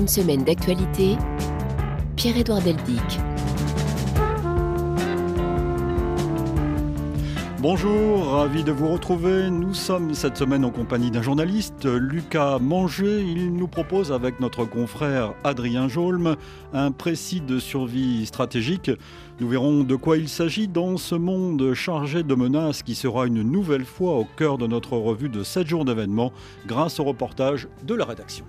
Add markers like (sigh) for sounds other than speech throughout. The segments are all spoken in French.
Une semaine d'actualité. Pierre-Édouard Deldic. Bonjour, ravi de vous retrouver. Nous sommes cette semaine en compagnie d'un journaliste, Lucas Manger. Il nous propose avec notre confrère Adrien Jolme un précis de survie stratégique. Nous verrons de quoi il s'agit dans ce monde chargé de menaces qui sera une nouvelle fois au cœur de notre revue de 7 jours d'événements grâce au reportage de la rédaction.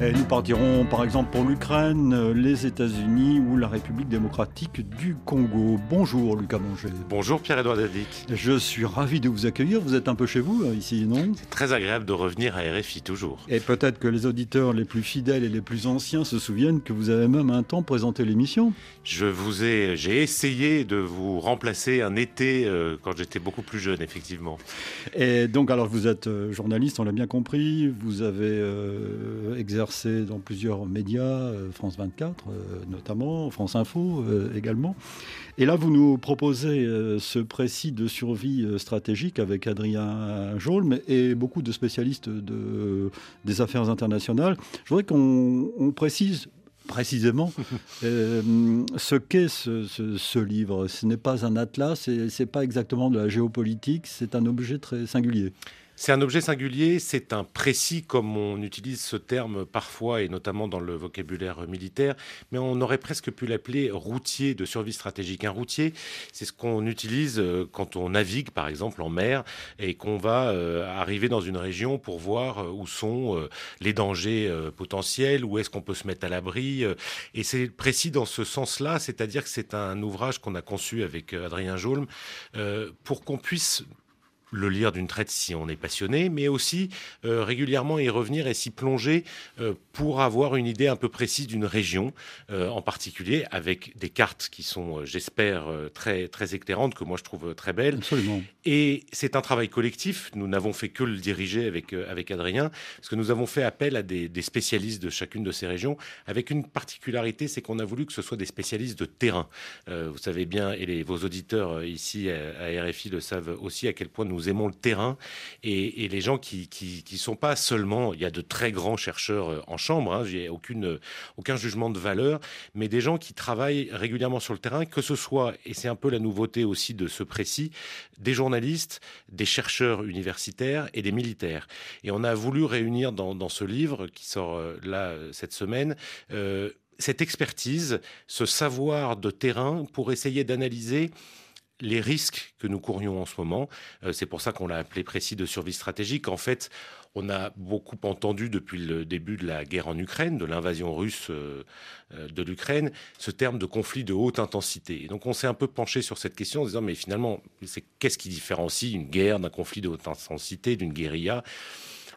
Nous partirons par exemple pour l'Ukraine, les États-Unis ou la République démocratique du Congo. Bonjour Lucas Manger. Bonjour Pierre-Edouard David. Je suis ravi de vous accueillir. Vous êtes un peu chez vous euh, ici, non? C'est très agréable de revenir à RFI toujours. Et peut-être que les auditeurs les plus fidèles et les plus anciens se souviennent que vous avez même un temps présenté l'émission. Je vous ai, j'ai essayé de vous remplacer un été euh, quand j'étais beaucoup plus jeune, effectivement. Et donc alors vous êtes euh, journaliste, on l'a bien compris. Vous avez exercé dans plusieurs médias, euh, France 24 euh, notamment, France Info euh, également. Et là, vous nous proposez ce précis de survie stratégique avec Adrien Jolme et beaucoup de spécialistes de, des affaires internationales. Je voudrais qu'on précise précisément (laughs) ce qu'est ce, ce, livre. Ce n'est pas un atlas, ce n'est pas exactement de la géopolitique, c'est un objet très singulier. C'est un objet singulier, c'est un précis comme on utilise ce terme parfois et notamment dans le vocabulaire militaire, mais on aurait presque pu l'appeler routier de survie stratégique. Un routier, c'est ce qu'on utilise euh, quand on navigue par exemple en mer et qu'on va euh, arriver dans une région pour voir euh, où sont les dangers potentiels, où est-ce qu'on peut se mettre à l'abri. Et c'est précis dans ce sens-là, c'est-à-dire que c'est un ouvrage qu'on a conçu avec Adrien Jolme pour qu'on puisse le lire d'une traite si on est passionné, mais aussi euh, régulièrement y revenir et s'y plonger euh, pour avoir une idée un peu précise d'une région euh, en particulier, avec des cartes qui sont, j'espère, très, très éclairantes, que moi je trouve très belles. Absolument. Et c'est un travail collectif, nous n'avons fait que le diriger avec, avec Adrien, parce que nous avons fait appel à des, des spécialistes de chacune de ces régions, avec une particularité, c'est qu'on a voulu que ce soit des spécialistes de terrain. vous savez bien, et les, vos auditeurs ici à, à RFI le savent aussi, à quel point nous nous aimons le terrain et, les gens qui, qui, sont pas seulement, il y a de très grands chercheurs euh, en chambre, hein, j'ai aucune, aucun jugement de valeur, mais des gens qui travaillent régulièrement sur le terrain, que ce soit, et c'est un peu la nouveauté aussi de ce précis, des journalistes, des chercheurs universitaires et des militaires. Et on a voulu réunir dans, ce livre qui sort euh, là euh, cette semaine, cette expertise, ce savoir de terrain pour essayer d'analyser les risques que nous courions en ce moment. Euh, c'est pour ça qu'on l'a appelé précis de survie stratégique. En fait, on a beaucoup entendu depuis le début de la guerre en Ukraine, de l'invasion russe euh, euh, de l'Ukraine, ce terme de conflit de haute intensité. Et donc on s'est un peu penché sur cette question en disant mais finalement, qu'est-ce qui différencie une guerre d'un conflit de haute intensité, d'une guérilla?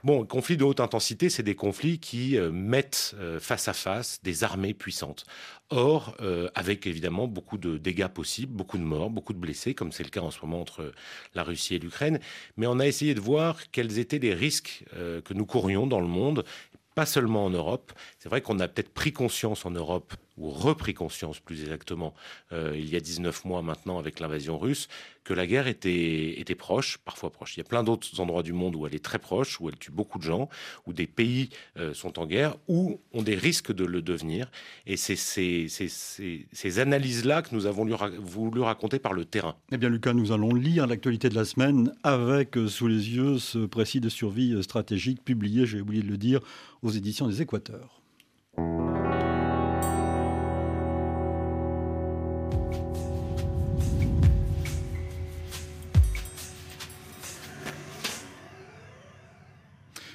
Bon, conflits de haute intensité, c'est des conflits qui mettent face à face des armées puissantes. Or, euh, avec évidemment beaucoup de dégâts possibles, beaucoup de morts, beaucoup de blessés, comme c'est le cas en ce moment entre la Russie et l'Ukraine. Mais on a essayé de voir quels étaient les risques euh, que nous courions dans le monde, pas seulement en Europe. C'est vrai qu'on a peut-être pris conscience en Europe ou repris conscience plus exactement, euh, il y a 19 mois maintenant avec l'invasion russe, que la guerre était, était proche, parfois proche. Il y a plein d'autres endroits du monde où elle est très proche, où elle tue beaucoup de gens, où des pays euh, sont en guerre, ou ont des risques de le devenir. Et c'est ces, ces, analyses-là que nous avons voulu raconter par le terrain. Eh bien Lucas, nous allons lire l'actualité de la semaine avec euh, sous les yeux ce précis de survie stratégique publié, j'ai oublié de le dire, aux éditions des Équateurs.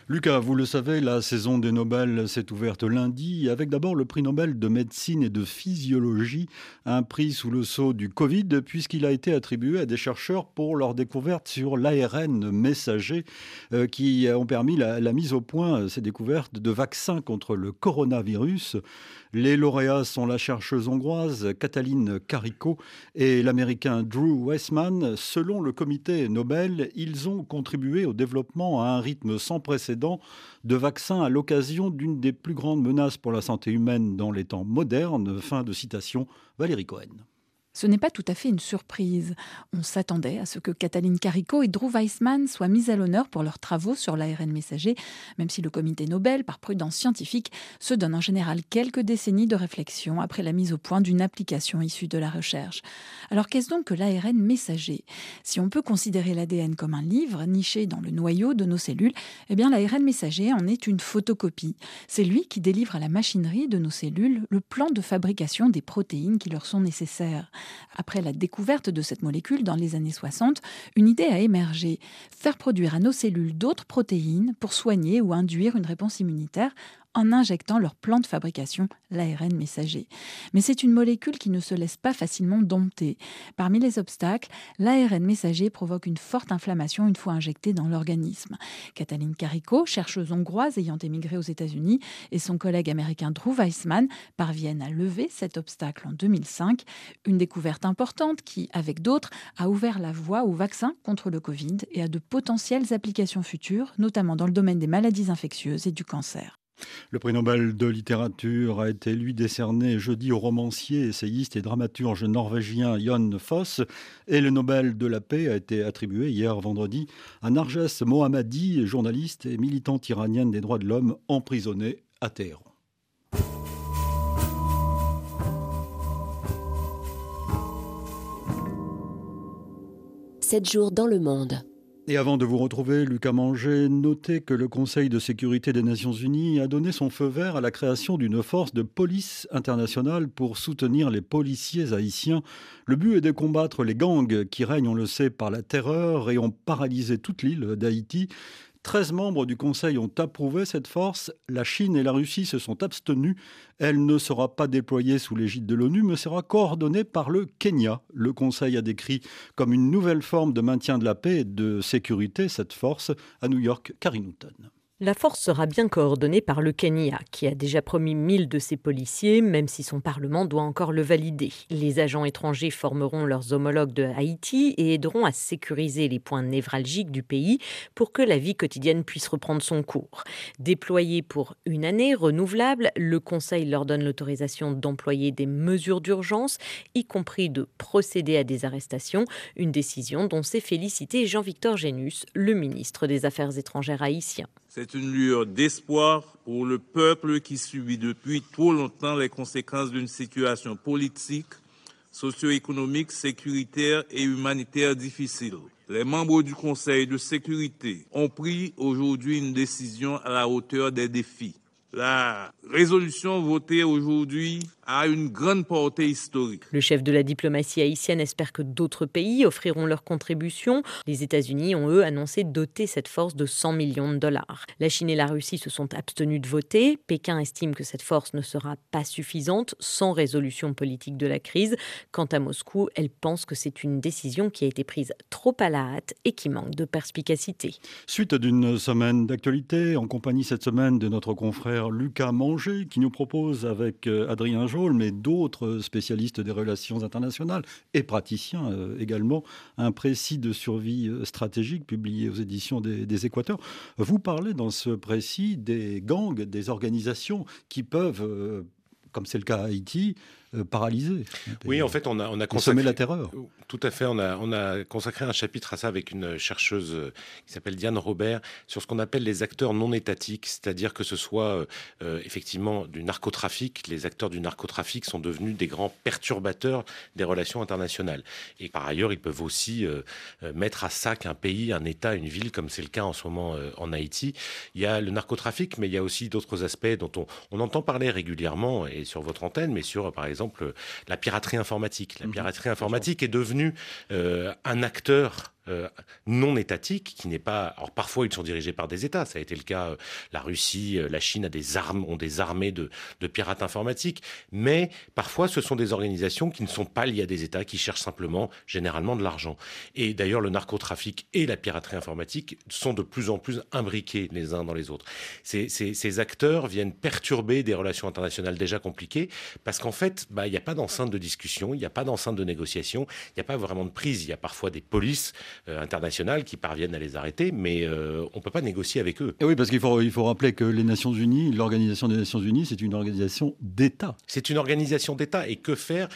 Lucas, vous le savez, la saison des Nobel s'est ouverte lundi avec d'abord le prix Nobel de médecine et de physiologie, un prix sous le sceau du Covid puisqu'il a été attribué à des chercheurs pour leur découverte sur l'ARN messager euh, qui ont permis la, la, mise au point, ces découvertes, de vaccins contre le coronavirus. Les lauréats sont la chercheuse hongroise Katalin Kariko et l'américain Drew Weissman. Selon le comité Nobel, ils ont contribué au développement à un rythme sans précédent de vaccins à l'occasion d'une des plus grandes menaces pour la santé humaine dans les temps modernes. Fin de citation, Valérie Cohen. Ce n'est pas tout à fait une surprise. On s'attendait à ce que Katalin Kariko et Drew Weissman soient mis à l'honneur pour leurs travaux sur l'ARN messager, même si le comité Nobel, par prudence scientifique, se donne en général quelques décennies de réflexion après la mise au point d'une application issue de la recherche. Alors qu'est-ce donc que l'ARN messager? Si on peut considérer l'ADN comme un livre niché dans le noyau de nos cellules, eh bien l'ARN messager en est une photocopie. C'est lui qui délivre à la machinerie de nos cellules le plan de fabrication des protéines qui leur sont nécessaires. Après la découverte de cette molécule dans les années 60, une idée a émergé. Faire produire à nos cellules d'autres protéines pour soigner ou induire une réponse immunitaire en injectant leur plan de fabrication, l'ARN messager. Mais c'est une molécule qui ne se laisse pas facilement dompter. Parmi les obstacles, l'ARN messager provoque une forte inflammation une fois injecté dans l'organisme. Katalin Kariko, chercheuse hongroise ayant émigré aux États-Unis, et son collègue américain Drew Weissman parviennent à lever cet obstacle en 2005, une découverte importante qui, avec d'autres, a ouvert la voie au vaccin contre le Covid et à de potentielles applications futures, notamment dans le domaine des maladies infectieuses et du cancer. Le prix Nobel de littérature a été lui décerné jeudi au romancier, essayiste et dramaturge norvégien Jon Foss et le Nobel de la paix a été attribué hier vendredi à Narges Mohammadi, journaliste et militante iranienne des droits de l'homme emprisonnée à Téhéran. Sept jours dans le monde. Et avant de vous retrouver, Lucas Manger, notez que le Conseil de sécurité des Nations Unies a donné son feu vert à la création d'une force de police internationale pour soutenir les policiers haïtiens. Le but est de combattre les gangs qui règnent, on le sait, par la terreur et ont paralysé toute l'île d'Haïti. 13 membres du Conseil ont approuvé cette force. La Chine et la Russie se sont abstenues. Elle ne sera pas déployée sous l'égide de l'ONU, mais sera coordonnée par le Kenya. Le Conseil a décrit comme une nouvelle forme de maintien de la paix et de sécurité cette force à New York, Karine la force sera bien coordonnée par le Kenya, qui a déjà promis 1000 de ses policiers, même si son Parlement doit encore le valider. Les agents étrangers formeront leurs homologues de Haïti et aideront à sécuriser les points névralgiques du pays pour que la vie quotidienne puisse reprendre son cours. Déployés pour une année renouvelable, le Conseil leur donne l'autorisation d'employer des mesures d'urgence, y compris de procéder à des arrestations, une décision dont s'est félicité Jean-Victor Génus, le ministre des Affaires étrangères haïtien. C'est une lueur d'espoir pour le peuple qui subit depuis trop longtemps les conséquences d'une situation politique, socio-économique, sécuritaire et humanitaire difficile. Les membres du Conseil de sécurité ont pris aujourd'hui une décision à la hauteur des défis. La résolution votée aujourd'hui a une grande portée historique. Le chef de la diplomatie haïtienne espère que d'autres pays offriront leur contribution. Les États-Unis ont, eux, annoncé doter cette force de 100 millions de dollars. La Chine et la Russie se sont abstenus de voter. Pékin estime que cette force ne sera pas suffisante sans résolution politique de la crise. Quant à Moscou, elle pense que c'est une décision qui a été prise trop à la hâte et qui manque de perspicacité. Suite d'une semaine d'actualité, en compagnie cette semaine de notre confrère Lucas Manger, qui nous propose avec euh, Mais d'autres spécialistes des relations internationales et praticiens euh, également, un précis de survie euh, stratégique publié aux éditions des, des Équateurs. Vous parlez dans ce précis des gangs, des organisations qui peuvent, euh, comme c'est le cas à Haïti, paralysé. Oui, en fait, on a, on a consacré la terreur. Tout à fait. On a, on a consacré un chapitre à ça avec une chercheuse euh, qui s'appelle Diane Robert sur ce qu'on appelle les acteurs non étatiques, c'est-à-dire que ce soit euh, euh, effectivement du narcotrafic. Les acteurs du narcotrafic sont devenus des grands perturbateurs des relations internationales. Et par ailleurs, ils peuvent aussi mettre à sac un pays, un État, une ville, comme c'est le cas en ce moment en Haïti. Il y a le narcotrafic, mais il y a aussi d'autres aspects dont on, on entend parler régulièrement et sur votre antenne, mais sur, par exemple, exemple la piraterie informatique. La mhm. piraterie informatique est devenue euh, un acteur euh, non étatique qui n'est pas. Alors parfois ils sont dirigés par des États. Ça a été le cas. Euh, la Russie, euh, la Chine a des armes, ont des armées de, de, pirates informatiques. Mais parfois ce sont des organisations qui ne sont pas liées à des États, qui cherchent simplement, généralement, de l'argent. Et d'ailleurs le narcotrafic et la piraterie informatique sont de plus en plus imbriqués les uns dans les autres. Ces, acteurs viennent perturber des relations internationales déjà compliquées parce qu'en fait, bah, il n'y a pas d'enceinte de discussion, il n'y a pas d'enceinte de négociation, il n'y a pas vraiment de prise. Il y a parfois des polices internationales qui parviennent à les arrêter, mais on ne peut pas négocier avec eux. Et oui, parce qu'il faut, il faut rappeler que les Nations Unies, l'Organisation des Nations Unies, c'est une organisation d'État. C'est une organisation d'État. Et que faire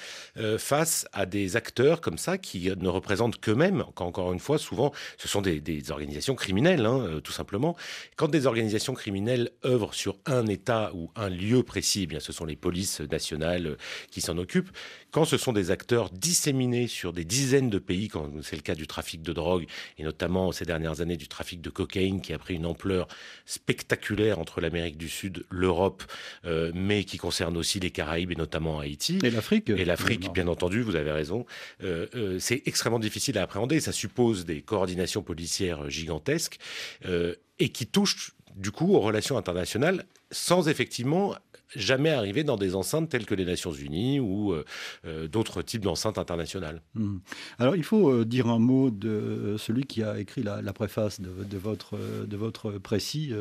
face à des acteurs comme ça qui ne représentent qu'eux-mêmes Encore une fois, souvent, ce sont des, organisations criminelles, hein, tout simplement. Quand des organisations criminelles œuvrent sur un État ou un lieu précis, eh bien, ce sont les polices nationales qui s'en occupent. Quand ce sont des acteurs disséminés sur des dizaines de pays, quand c'est le cas du trafic de drogue, et notamment ces dernières années du trafic de cocaïne qui a pris une ampleur spectaculaire entre l'Amérique du Sud, l'Europe, euh, mais qui concerne aussi les Caraïbes et notamment Haïti. Et l'Afrique. Et l'Afrique, bien entendu, vous avez raison. Euh, euh, c'est extrêmement difficile à appréhender. Ça suppose des coordinations policières gigantesques et qui touchent du coup aux relations internationales sans effectivement jamais arriver dans des enceintes telles que les Nations Unies ou euh, euh, d'autres types d'enceintes internationales. Hmm. Alors il faut euh, dire un mot de celui qui a écrit la, préface de, votre, de votre précis,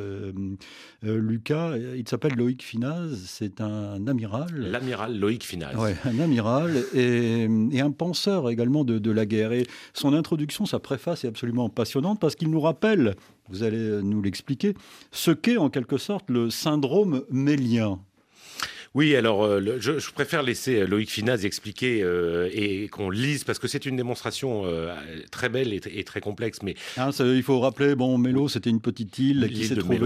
Lucas. Il s'appelle Loïc Finaz, c'est un amiral. L'amiral Loïc Finaz. Oui, un amiral et, un penseur également de, de la guerre. Et son introduction, sa préface est absolument passionnante parce qu'il nous rappelle, vous allez nous l'expliquer, ce qu'est en quelque sorte le syndrome mélien. Oui, alors euh, je, préfère laisser euh, Loïc Finaz expliquer euh, et qu'on lise parce que c'est une démonstration très belle et, très complexe. Mais hein, il faut rappeler, bon, Mélo, c'était une petite île qui s'est trouvée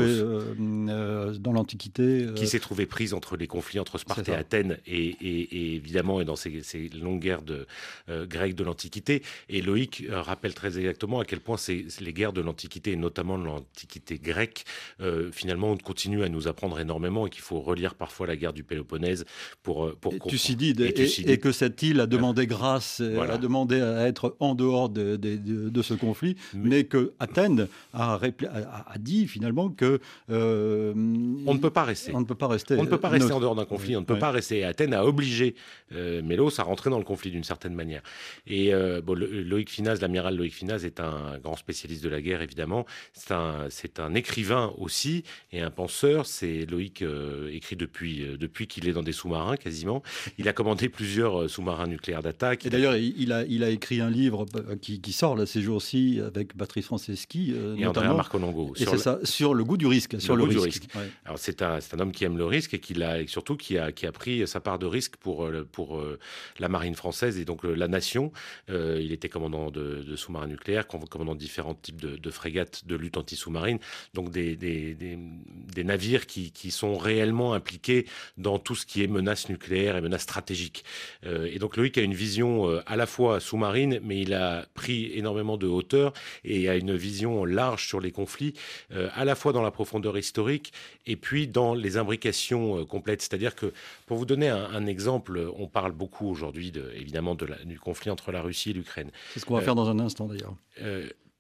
dans l'Antiquité, qui s'est trouvée prise entre les conflits entre Sparte et Athènes et, évidemment et dans ces, longues guerres de, grecques de l'Antiquité. Et Loïc rappelle très exactement à quel point les guerres de l'Antiquité et notamment de l'Antiquité grecque finalement continuent à nous apprendre énormément et qu'il faut relire parfois la guerre du Péloponnèse pour, euh, pour et Thucydide, et, que cette île a demandé grâce, a demandé à être en dehors de, de, ce conflit, mais, que Athènes a, a, dit finalement que euh, on ne peut pas rester. On ne peut pas rester. On ne peut pas rester en dehors d'un conflit. On ne peut pas rester. Athènes a obligé euh, Mélos à rentrer dans le conflit d'une certaine manière. Et bon, Loïc Finaz, l'amiral Loïc Finaz, est un grand spécialiste de la guerre évidemment. C'est un, un écrivain aussi et un penseur. C'est Loïc écrit depuis depuis qu'il est dans des sous-marins quasiment. Il a commandé plusieurs euh, sous-marins nucléaires d'attaque. Et d'ailleurs, il a, il a écrit un livre euh, qui, sort là, ces jours-ci avec Patrice Franceschi. Euh, et Andrea Marcolongo. Et c'est ça, sur le goût du risque. Sur le, goût risque. du risque. Alors c'est un, un, homme qui aime le risque et, qui a, surtout qui a, qui a pris sa part de risque pour, pour la marine française et donc la nation. il était commandant de, sous-marins nucléaires, commandant de différents types de, frégates de lutte anti-sous-marine. Donc des, des, des, navires qui, qui sont réellement impliqués dans tout ce qui est menace nucléaire et menace stratégique. Euh, et donc Loïc a une vision euh, à la fois sous-marine, mais il a pris énormément de hauteur et a une vision large sur les conflits, euh, à la fois dans la profondeur historique et puis dans les imbrications complètes. C'est-à-dire que, pour vous donner un, exemple, on parle beaucoup aujourd'hui, évidemment, de du conflit entre la Russie et l'Ukraine. C'est ce qu'on va faire dans un instant d'ailleurs.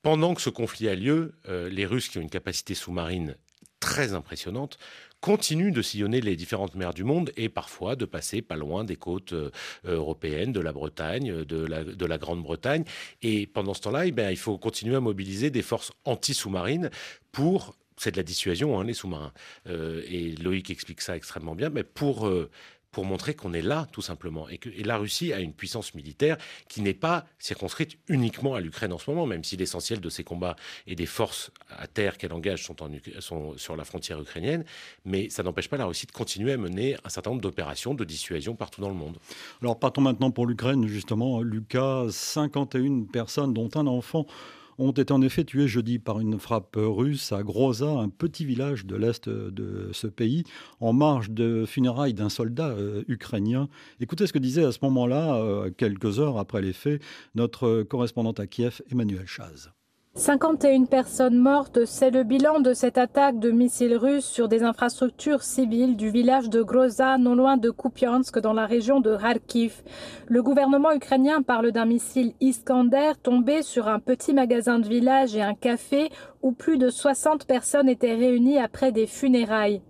pendant que ce conflit a lieu, les Russes qui ont une capacité sous-marine très impressionnante continue de sillonner les différentes mers du monde et parfois de passer pas loin des côtes euh, européennes, de la Bretagne, de la, de la Grande-Bretagne. Et pendant ce temps-là, eh il faut continuer à mobiliser des forces anti-sous-marines pour c'est de la dissuasion, hein, les sous-marins. Euh, et Loïc explique ça extrêmement bien, mais pour euh, pour montrer qu'on est là, tout simplement. Et que la Russie a une puissance militaire qui n'est pas circonscrite uniquement à l'Ukraine en ce moment, même si l'essentiel de ses combats et des forces à terre qu'elle engage sont, sont sur la frontière ukrainienne. Mais ça n'empêche pas la Russie de continuer à mener un certain nombre d'opérations de dissuasion partout dans le monde. Alors partons maintenant pour l'Ukraine, justement. Lucas, 51 personnes, dont un enfant ont été en effet tués jeudi par une frappe russe à Groza, un petit village de l'est de ce pays, en marge de funérailles d'un soldat euh, ukrainien. Écoutez ce que disait à ce moment-là, euh, quelques heures après les faits, notre correspondante à Kiev, Emmanuel Chaz. 51 personnes mortes, c'est le bilan de cette attaque de missiles russes sur des infrastructures civiles du village de Groza, non loin de Kupiansk, dans la région de Kharkiv. Le gouvernement ukrainien parle d'un missile Iskander tombé sur un petit magasin de village et un café où plus de 60 personnes étaient réunies après des funérailles.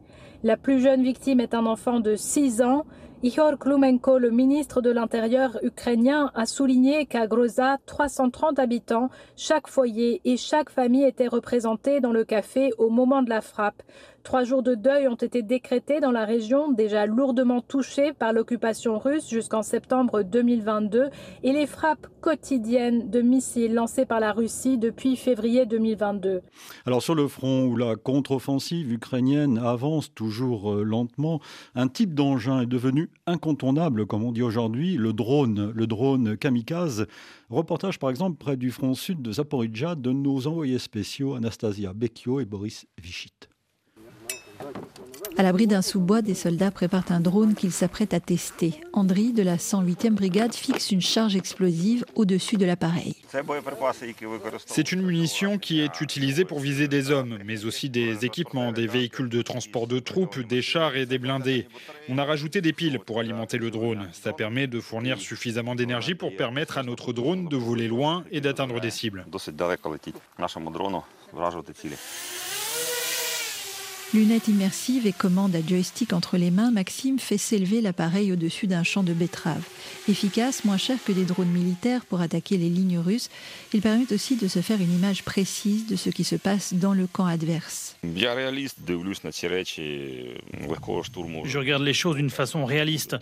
La plus jeune victime est un enfant de 6 ans. Ihor Klumenko, le ministre de l'Intérieur ukrainien, a souligné qu'à Groza, 330 habitants, chaque foyer et chaque famille étaient représentés dans le café au moment de la frappe. Trois jours de deuil ont été décrétés dans la région déjà lourdement touchée par l'occupation russe jusqu'en septembre 2022 et les frappes quotidiennes de missiles lancés par la Russie depuis février 2022. Alors sur le front où la contre-offensive ukrainienne avance toujours euh, lentement, un type d'engin est devenu incontournable, comme on dit aujourd'hui, le drone, le drone kamikaze. Reportage par exemple près du front sud de Zaporizhia de nos envoyés spéciaux Anastasia Becchio et Boris Vichit. À l'abri d'un sous-bois, des soldats préparent un drone qu'ils s'apprêtent à tester. Andri, de la 108e brigade, fixe une charge explosive au-dessus de l'appareil. C'est une munition qui est utilisée pour viser des hommes, mais aussi des équipements, des véhicules de transport de troupes, des chars et des blindés. On a rajouté des piles pour alimenter le drone. Ça permet de fournir suffisamment d'énergie pour permettre à notre drone de voler loin et d'atteindre des cibles. Lunettes immersives et commande à joystick entre les mains, Maxime fait s'élever l'appareil au-dessus d'un champ de betteraves. Efficace, moins cher que des drones militaires pour attaquer les lignes russes, il permet aussi de se faire une image précise de ce qui se passe dans le camp adverse. Je regarde les choses d'une façon réaliste.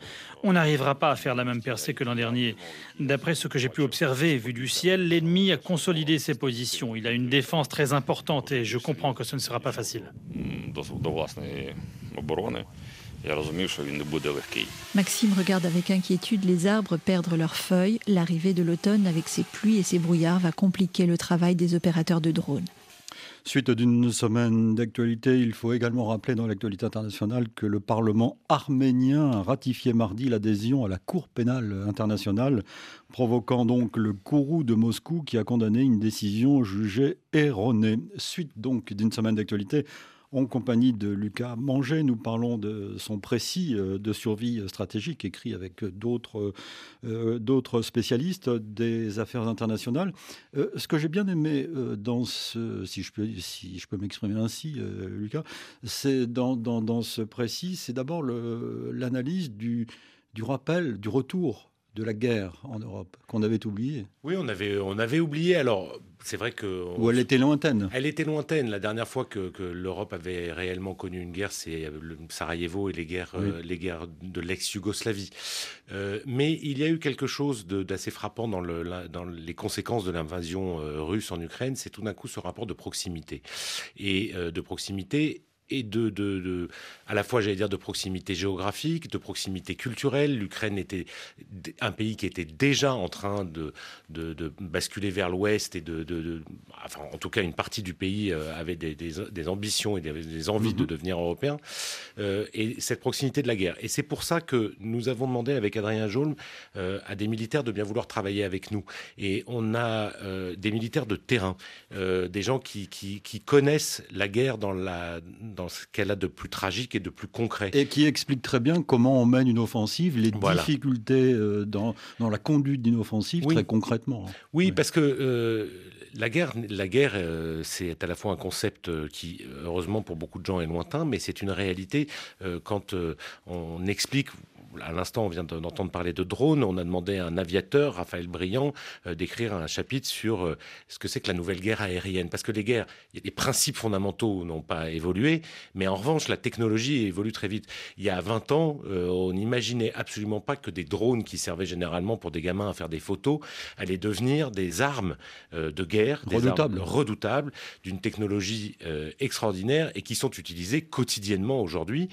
On n'arrivera pas à faire la même percée que l'an dernier. D'après ce que j'ai pu observer, vu du ciel, l'ennemi a consolidé ses positions. Il a une défense très importante et je comprends que ce ne sera pas facile. Maxime regarde avec inquiétude les arbres perdre leurs feuilles. L'arrivée de l'automne avec ses pluies et ses brouillards va compliquer le travail des opérateurs de drones. Suite d'une semaine d'actualité, il faut également rappeler dans l'actualité internationale que le Parlement arménien a ratifié mardi l'adhésion à la Cour pénale internationale, provoquant donc le courroux de Moscou qui a condamné une décision jugée erronée. Suite donc d'une semaine d'actualité, en compagnie de Lucas Manger. Nous parlons de son précis euh, de survie stratégique écrit avec d'autres euh, spécialistes des affaires internationales. Euh, ce que j'ai bien aimé dans ce, si je peux, si peux m'exprimer ainsi, Lucas, c'est dans, ce précis, c'est d'abord l'analyse du rappel, du retour de la guerre en Europe qu'on avait oublié. Oui, on avait, on avait oublié. Alors, c'est vrai que. Ou elle était lointaine. Elle était lointaine. La dernière fois que, l'Europe avait réellement connu une guerre, c'est le Sarajevo et les guerres, euh, les guerres de l'ex-Yougoslavie. Euh, mais il y a eu quelque chose d'assez frappant dans, le, dans, les conséquences de l'invasion euh, russe en Ukraine. C'est tout d'un coup ce rapport de proximité. Et de proximité et de, de, à la fois, j'allais dire, de proximité géographique, de proximité culturelle. L'Ukraine était un pays qui était déjà en train de, de, basculer vers l'Ouest et de, enfin, en tout cas, une partie du pays euh, avait des, des, ambitions et des, envies de mhm. devenir européen. Euh, et cette proximité de la guerre. Et c'est pour ça que nous avons demandé avec Adrien Jolme euh, à des militaires de bien vouloir travailler avec nous. Et on a des militaires de terrain, des gens qui, qui, qui, connaissent la guerre dans la dans ce qu'elle a de plus tragique et de plus concret. Et qui explique très bien comment on mène une offensive, les difficultés euh, dans, dans, la conduite d'une offensive, très concrètement. Oui, parce que euh, la guerre, la guerre euh, c'est à la fois un concept qui, heureusement pour beaucoup de gens, est lointain, mais c'est une réalité quand on explique à l'instant, on vient d'entendre parler de drones. On a demandé à un aviateur, Raphaël Briand, euh, d'écrire un chapitre sur euh, ce que c'est que la nouvelle guerre aérienne. Parce que les guerres, les principes fondamentaux n'ont pas évolué, mais en revanche, la technologie évolue très vite. Il y a 20 ans, euh, on n'imaginait absolument pas que des drones qui servaient généralement pour des gamins à faire des photos allaient devenir des armes de guerre, des redoutables, redoutables d'une technologie extraordinaire et qui sont utilisées quotidiennement aujourd'hui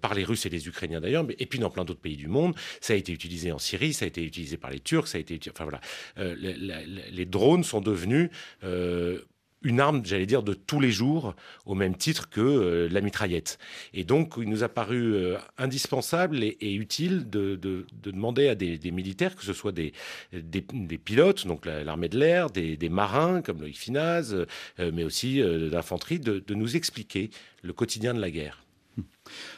par les Russes et les Ukrainiens d'ailleurs, et puis dans plein d'autres pays du monde. Ça a été utilisé en Syrie, ça a été utilisé par les Turcs, ça a été, enfin voilà, euh, les, drones sont devenus euh, une arme, j'allais dire, de tous les jours, au même titre que euh, la mitraillette. Et donc, il nous a paru indispensable et, utile de, demander à des, militaires, que ce soit des, des, pilotes, donc l'armée de l'air, des, marins comme le IFINAZ, mais aussi d'infanterie, de nous expliquer le quotidien de la guerre.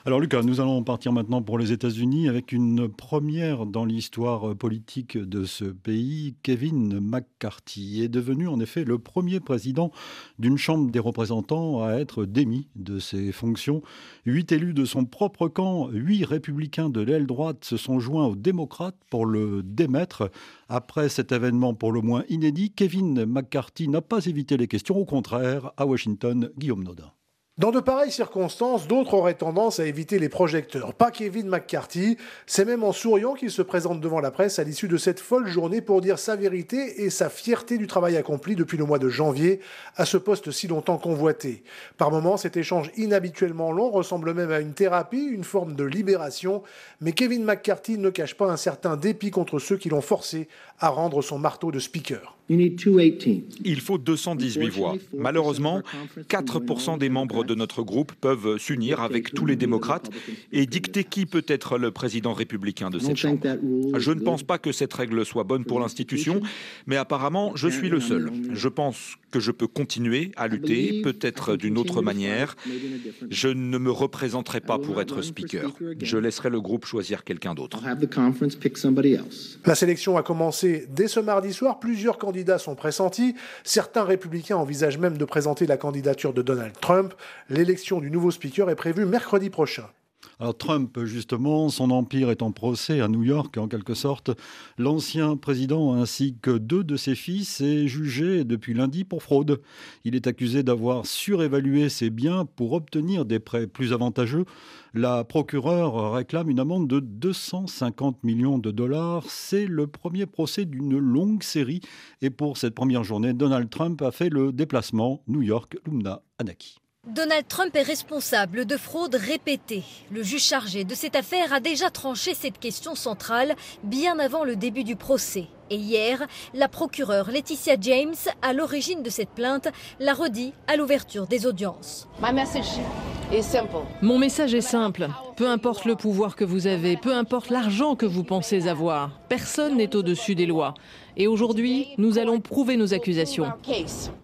Alors Lucas, nous allons partir maintenant pour les États-Unis avec une première dans l'histoire politique de ce pays. Kevin McCarthy est devenu en effet le premier président d'une Chambre des représentants à être démis de ses fonctions. Huit élus de son propre camp, huit républicains de l'aile droite se sont joints aux démocrates pour le démettre. Après cet événement pour le moins inédit, Kevin McCarthy n'a pas évité les questions, au contraire, à Washington, Guillaume Nodin. Dans de pareilles circonstances, d'autres auraient tendance à éviter les projecteurs. Pas Kevin McCarthy. C'est même en souriant qu'il se présente devant la presse à l'issue de cette folle journée pour dire sa vérité et sa fierté du travail accompli depuis le mois de janvier à ce poste si longtemps convoité. Par moments, cet échange inhabituellement long ressemble même à une thérapie, une forme de libération. Mais Kevin McCarthy ne cache pas un certain dépit contre ceux qui l'ont forcé à rendre son marteau de speaker. Il faut 218 voix. Malheureusement, 4% des membres de notre groupe peuvent s'unir avec tous les démocrates et dicter qui peut être le président républicain de cette Chambre. Je ne pense pas que cette règle soit bonne pour l'institution, mais apparemment, je suis le seul. Je pense que je peux continuer à lutter, peut-être d'une autre manière. Je ne me représenterai pas pour être speaker. Je laisserai le groupe choisir quelqu'un d'autre. La sélection a commencé dès ce mardi soir. Plusieurs candidats candidats sont pressentis. Certains républicains envisagent même de présenter la candidature de Donald Trump. L'élection du nouveau speaker est prévue mercredi prochain. Alors Trump, justement, son empire est en procès à New York, en quelque sorte. L'ancien président ainsi que deux de ses fils est jugé depuis lundi pour fraude. Il est accusé d'avoir surévalué ses biens pour obtenir des prêts plus avantageux. La procureure réclame une amende de 250 millions de dollars. C'est le premier procès d'une longue série. Et pour cette première journée, Donald Trump a fait le déplacement New York-Lumna Anaki. Donald Trump est responsable de fraudes répétées. Le juge chargé de cette affaire a déjà tranché cette question centrale bien avant le début du procès. Et hier, la procureure Laetitia James, à l'origine de cette plainte, l'a redit à l'ouverture des audiences. Mon message est simple. Peu importe le pouvoir que vous avez, peu importe l'argent que vous pensez avoir, personne n'est au-dessus des lois. Et aujourd'hui, nous allons prouver nos accusations.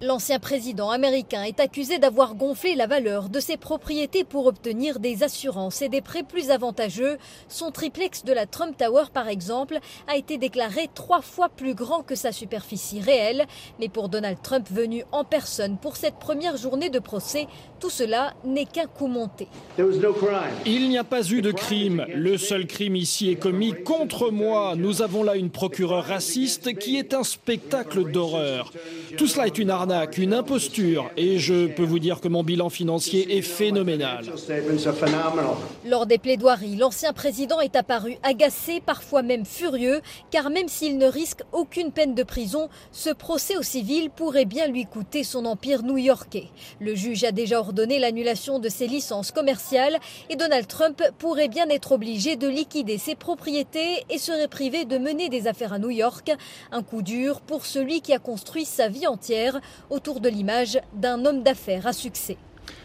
L'ancien président américain est accusé d'avoir gonflé la valeur de ses propriétés pour obtenir des assurances et des prêts plus avantageux. Son triplex de la Trump Tower, par exemple, a été déclaré trois fois plus grand que sa superficie réelle. Mais pour Donald Trump venu en personne pour cette première journée de procès, tout cela n'est qu'un coup monté. Il n'y a pas eu de crime. Le seul crime ici est commis contre moi. Nous avons là une procureure raciste qui est un spectacle d'horreur. Tout cela est une arnaque, une imposture, et je peux vous dire que mon bilan financier est phénoménal. Lors des plaidoiries, l'ancien président est apparu agacé, parfois même furieux, car même s'il ne risque aucune peine de prison, ce procès au civil pourrait bien lui coûter son empire new-yorkais. Le juge a déjà ordonné l'annulation de ses licences commerciales et Donald Trump pourrait bien être obligé de liquider ses propriétés et serait privé de mener des affaires à New York, un coup dur pour celui qui a construit sa vie entière autour de l'image d'un homme d'affaires à succès.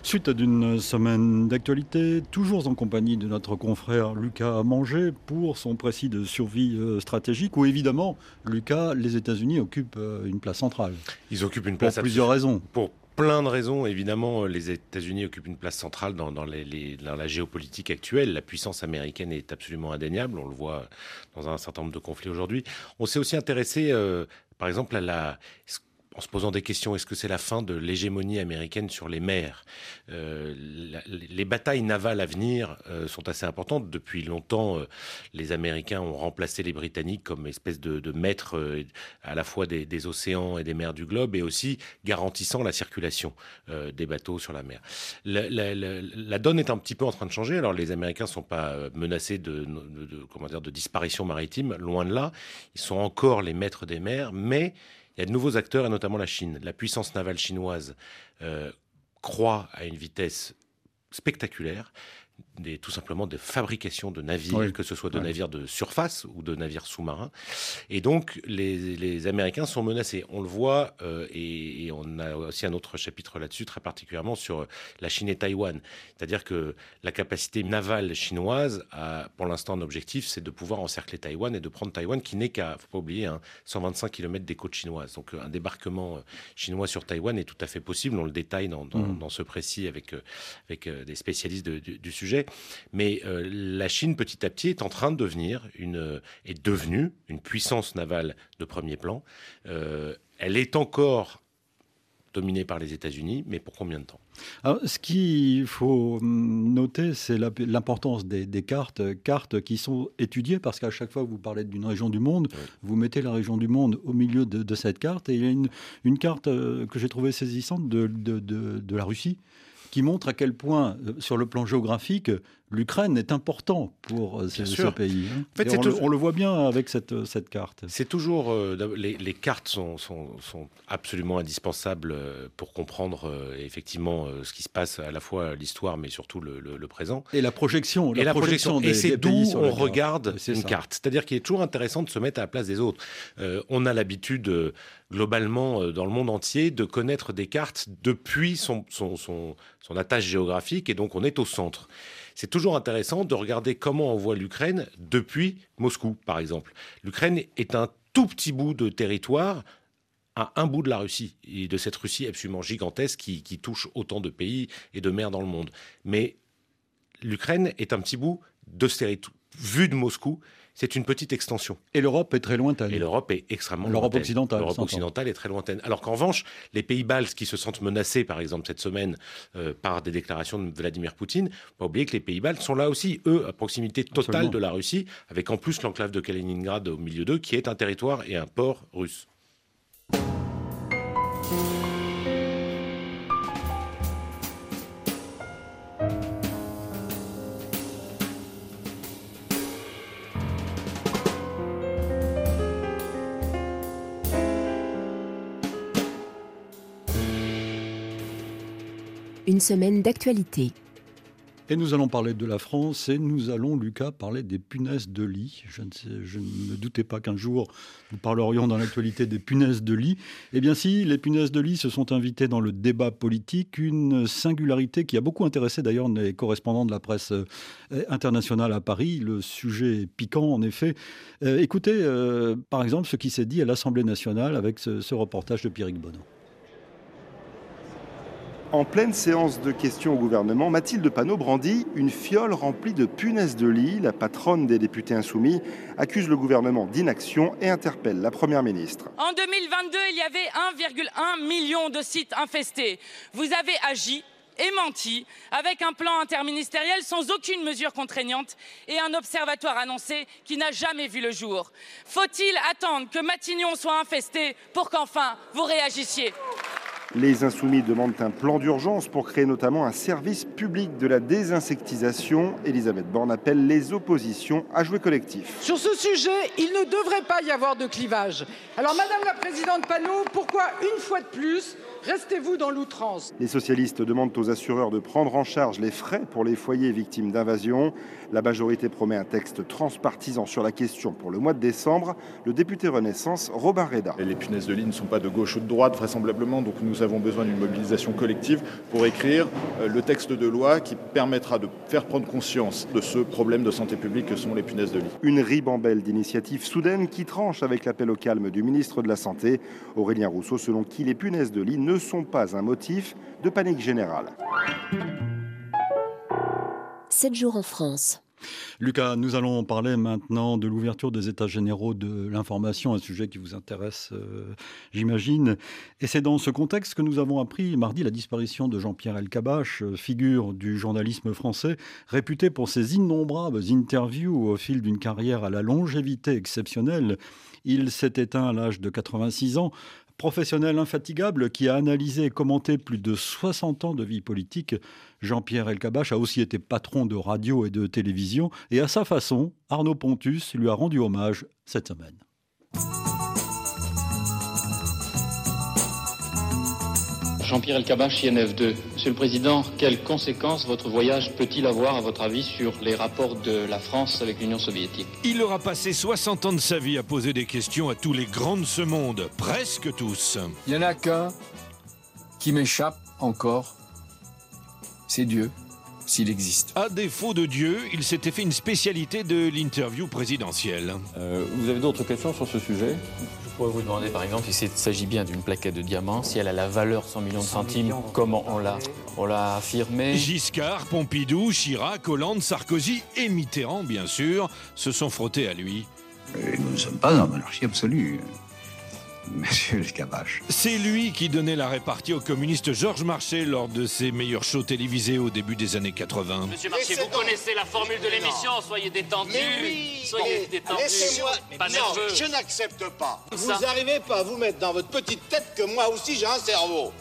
Suite d'une semaine d'actualité, toujours en compagnie de notre confrère Lucas Manger pour son précis de survie euh, stratégique, où évidemment, Lucas, les États-Unis occupent euh, une place centrale. Ils occupent une place pour plusieurs raisons. Pour plein de raisons. Évidemment, les États-Unis occupent une place centrale dans, la géopolitique actuelle. La puissance américaine est absolument indéniable. On le voit dans un certain nombre de conflits aujourd'hui. On s'est aussi intéressé, euh, par exemple, à la en se posant des questions. Est-ce que c'est la fin de l'hégémonie américaine sur les mers? Euh, Les batailles navales à venir euh, sont assez importantes. Depuis longtemps, euh, les Américains ont remplacé les Britanniques comme espèce de, de maîtres à la fois des, océans et des mers du globe et aussi garantissant la circulation des bateaux sur la mer. La, donne est un petit peu en train de changer. Alors les Américains ne sont pas menacés de, de, comment dire, de disparition maritime, loin de là. Ils sont encore les maîtres des mers, mais il y a de nouveaux acteurs, et notamment la Chine. La puissance navale chinoise euh, croît à une vitesse spectaculaire des, tout simplement de fabrication de navires, que ce soit de navires de surface ou de navires sous-marins. Et donc, les, Américains sont menacés. On le voit, euh, et, on a aussi un autre chapitre là-dessus, très particulièrement sur la Chine et Taïwan. C'est-à-dire que la capacité navale chinoise, a, pour l'instant, un objectif, c'est de pouvoir encercler Taïwan et de prendre Taïwan, qui n'est qu'à, faut pas oublier, 125 km des côtes chinoises. Donc, un débarquement euh, chinois sur Taïwan est tout à fait possible. On le détaille dans, mmh. ce précis avec, euh, avec des spécialistes du sujet. Mais euh, la Chine, petit à petit, est en train de devenir une, est devenue une puissance navale de premier plan. Euh, elle est encore dominée par les États-Unis, mais pour combien de temps? Alors, Ce qu'il faut noter, c'est l'importance des, cartes, cartes qui sont étudiées, parce qu'à chaque fois que vous parlez d'une région du monde, vous mettez la région du monde au milieu de, cette carte, et il y a une, carte euh, que j'ai trouvée saisissante de, de, la Russie, qui montre à quel point, sur le plan géographique, l'Ukraine est important pour ce, pays. Hein. En fait, on, le, voit bien avec cette, cette carte. C'est toujours les, les, cartes sont, sont, sont, absolument indispensables pour comprendre effectivement ce qui se passe à la fois l'histoire, mais surtout le, le, présent. Et la projection. La et la projection. et c'est d'où on regarde une carte. C'est-à-dire qu'il est toujours intéressant de se mettre à la place des autres. on a l'habitude globalement dans le monde entier de connaître des cartes depuis son, son, son, son attache géographique et donc on est au centre. C'est toujours intéressant de regarder comment on voit l'Ukraine depuis Moscou, par exemple. L'Ukraine est un tout petit bout de territoire à un bout de la Russie, et de cette Russie absolument gigantesque qui, touche autant de pays et de mers dans le monde. Mais l'Ukraine est un petit bout de ce territoire, vu de Moscou, c'est une petite extension. Et l'Europe est très lointaine. Et l'Europe est extrêmement L'Europe occidentale. L'Europe occidentale est très lointaine. Alors qu'en revanche, les pays baltes qui se sentent menacés, par exemple, cette semaine, euh, par des déclarations de Vladimir Poutine, pas oublier que les pays baltes sont là aussi, eux, à proximité totale de la Russie, avec en plus l'enclave de Kaliningrad au milieu d'eux, qui est un territoire et un port russe. Semaine d'actualité. Et nous allons parler de la France et nous allons, Lucas, parler des punaises de lit. Je ne, me doutais pas qu'un jour nous parlerions dans l'actualité des punaises de lit. Eh bien si, les punaises de lit se sont invitées dans le débat politique, une singularité qui a beaucoup intéressé d'ailleurs les correspondants de la presse euh, internationale à Paris. Le sujet est piquant en effet. Euh, écoutez euh, par exemple ce qui s'est dit à l'Assemblée nationale avec ce, reportage de Pierrick Bonneau. En pleine séance de questions au gouvernement, Mathilde Panot brandit une fiole remplie de punaises de lit. La patronne des députés insoumis accuse le gouvernement d'inaction et interpelle la Première ministre. En 2022, il y avait 1,1 million de sites infestés. Vous avez agi et menti avec un plan interministériel sans aucune mesure contraignante et un observatoire annoncé qui n'a jamais vu le jour. Faut-il attendre que Matignon soit infesté pour qu'enfin vous réagissiez? Les insoumis demandent un plan d'urgence pour créer notamment un service public de la désinsectisation. Elisabeth Borne appelle les oppositions à jouer collectif. Sur ce sujet, il ne devrait pas y avoir de clivage. Alors, Madame la Présidente Panot, pourquoi une fois de plus Restez-vous dans l'outrance? Les socialistes demandent aux assureurs de prendre en charge les frais pour les foyers victimes d'invasion. La majorité promet un texte transpartisan sur la question pour le mois de décembre. Le député Renaissance, Robin Reda. Les punaises de lit ne sont pas de gauche ou de droite, vraisemblablement, donc nous avons besoin d'une mobilisation collective pour écrire euh, le texte de loi qui permettra de faire prendre conscience de ce problème de santé publique que sont les punaises de lit. Une ribambelle d'initiatives soudaines qui tranche avec l'appel au calme du ministre de la Santé, Aurélien Rousseau, selon qui les punaises de lit ne sont pas un motif de panique générale. 7 jours en France. Lucas, nous allons parler maintenant de l'ouverture des États généraux de l'information, un sujet qui vous intéresse, euh, j'imagine. Et c'est dans ce contexte que nous avons appris mardi la disparition de Jean-Pierre Elkabach, euh, figure du journalisme français, réputé pour ses innombrables interviews au fil d'une carrière à la longévité exceptionnelle. Il s'est éteint à l'âge de 86 ans, professionnel infatigable qui a analysé et commenté plus de 60 ans de vie politique. Jean-Pierre Elkabach a aussi été patron de radio et de télévision et à sa façon, Arnaud Pontus lui a rendu hommage cette semaine. Jean-Pierre Elkabbach, INF2. Monsieur le Président, quelles conséquences votre voyage peut-il avoir, à votre avis, sur les rapports de la France avec l'Union soviétique? Il aura passé 60 ans de sa vie à poser des questions à tous les grands de ce monde, presque tous. Il n'y en a qu'un qui m'échappe encore, c'est Dieu s'il existe. À défaut de Dieu, il s'était fait une spécialité de l'interview présidentielle. Euh, vous avez d'autres questions sur ce sujet? Je pourrais vous demander par exemple s'il s'agit bien d'une plaquette de diamant, si elle a la valeur 100 millions de centimes, comment on l'a, on l'a affirmé. Giscard, Pompidou, Chirac, Hollande, Sarkozy et Mitterrand, bien sûr, se sont frottés à lui. Et nous ne sommes pas en monarchie absolue. Monsieur Escabache. C'est lui qui donnait la répartie au communiste Georges Marchais lors de ses meilleurs shows télévisés au début des années 80. Monsieur Marchais, vous connaissez la formule de l'émission, soyez détendu. Oui, soyez détendu. Laissez-moi. Pas non, nerveux. je n'accepte pas. Vous n'arrivez pas à vous mettre dans votre petite tête que moi aussi j'ai un cerveau.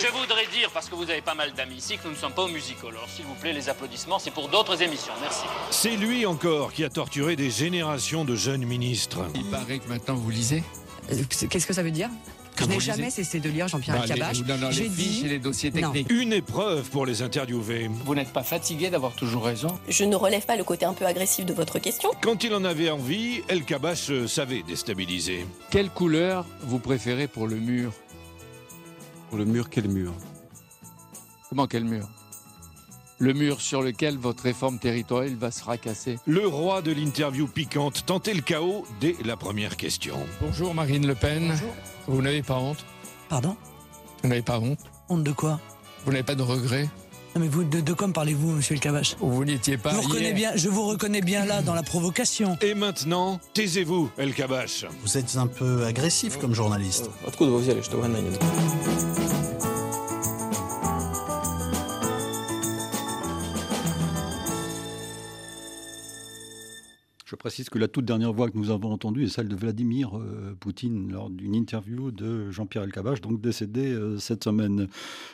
Je voudrais dire, parce que vous avez pas mal d'amis ici, que nous ne sommes pas au musical. Alors s'il vous plaît, les applaudissements, c'est pour d'autres émissions. Merci. C'est lui encore qui a torturé des générations de jeunes ministres. Il paraît que maintenant vous lisez? Euh, Qu'est-ce que ça veut dire Que Je n'ai jamais cessé de lire Jean-Pierre Bah, non, non, les J'ai dit et les dossiers Non. techniques. Une épreuve pour les interviewer. Vous n'êtes pas fatigué d'avoir toujours raison Je ne relève pas le côté un peu agressif de votre question. Quand il en avait envie, El Kabash euh, savait déstabiliser. Quelle couleur vous préférez pour le mur? Pour le mur, quel mur? Comment quel mur? Le mur sur lequel votre réforme territoriale va se racasser. Le roi de l'interview piquante tentait le chaos dès la première question. Bonjour Marine Le Pen. Vous n'avez pas honte? Pardon? Vous n'avez pas honte? Honte de quoi? Vous n'avez pas de regrets? Non mais vous, de, de quoi me parlez-vous, monsieur le Cavache? Vous n'étiez pas je vous, reconnais hier. bien, je vous reconnais bien là dans la provocation. Et maintenant, taisez-vous, El Kabash. Vous êtes un peu agressif comme journaliste. Précise que la toute dernière voix que nous avons entendue est celle de Vladimir euh, Poutine lors d'une interview de Jean-Pierre Elkabbach, donc décédé euh, cette semaine.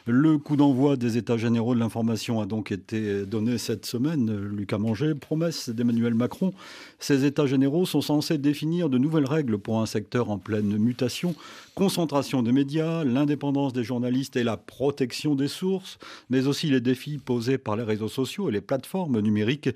Le coup d'envoi des États généraux de l'information a donc été donné cette semaine. Lucas Manger, promesse d'Emmanuel Macron. Ces États généraux sont censés définir de nouvelles règles pour un secteur en pleine mutation. Concentration des médias, l'indépendance des journalistes et la protection des sources, mais aussi les défis posés par les réseaux sociaux et les plateformes numériques.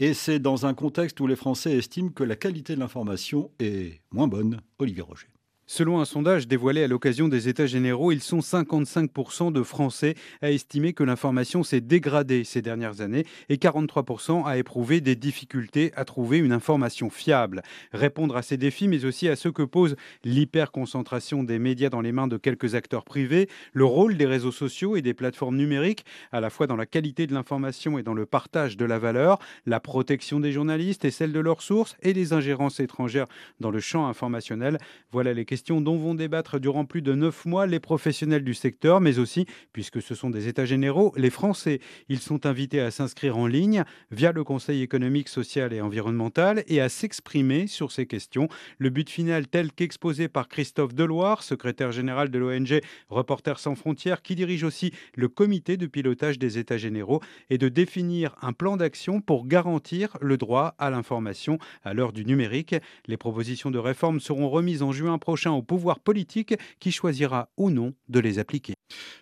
Et c'est dans un contexte où les Français estiment que la qualité de l'information est moins bonne. Olivier Roger. Selon un sondage dévoilé à l'occasion des États généraux, ils sont 55% de Français à estimer que l'information s'est dégradée ces dernières années et 43% à éprouver des difficultés à trouver une information fiable. Répondre à ces défis, mais aussi à ceux que pose l'hyperconcentration des médias dans les mains de quelques acteurs privés, le rôle des réseaux sociaux et des plateformes numériques, à la fois dans la qualité de l'information et dans le partage de la valeur, la protection des journalistes et celle de leurs sources et les ingérences étrangères dans le champ informationnel. Voilà les questions dont vont débattre durant plus de neuf mois les professionnels du secteur, mais aussi, puisque ce sont des États généraux, les Français. Ils sont invités à s'inscrire en ligne via le Conseil économique, social et environnemental et à s'exprimer sur ces questions. Le but final tel qu'exposé par Christophe Deloire, secrétaire général de l'ONG Reporters sans frontières, qui dirige aussi le comité de pilotage des États généraux, est de définir un plan d'action pour garantir le droit à l'information à l'heure du numérique. Les propositions de réforme seront remises en juin prochain au pouvoir politique qui choisira ou non de les appliquer.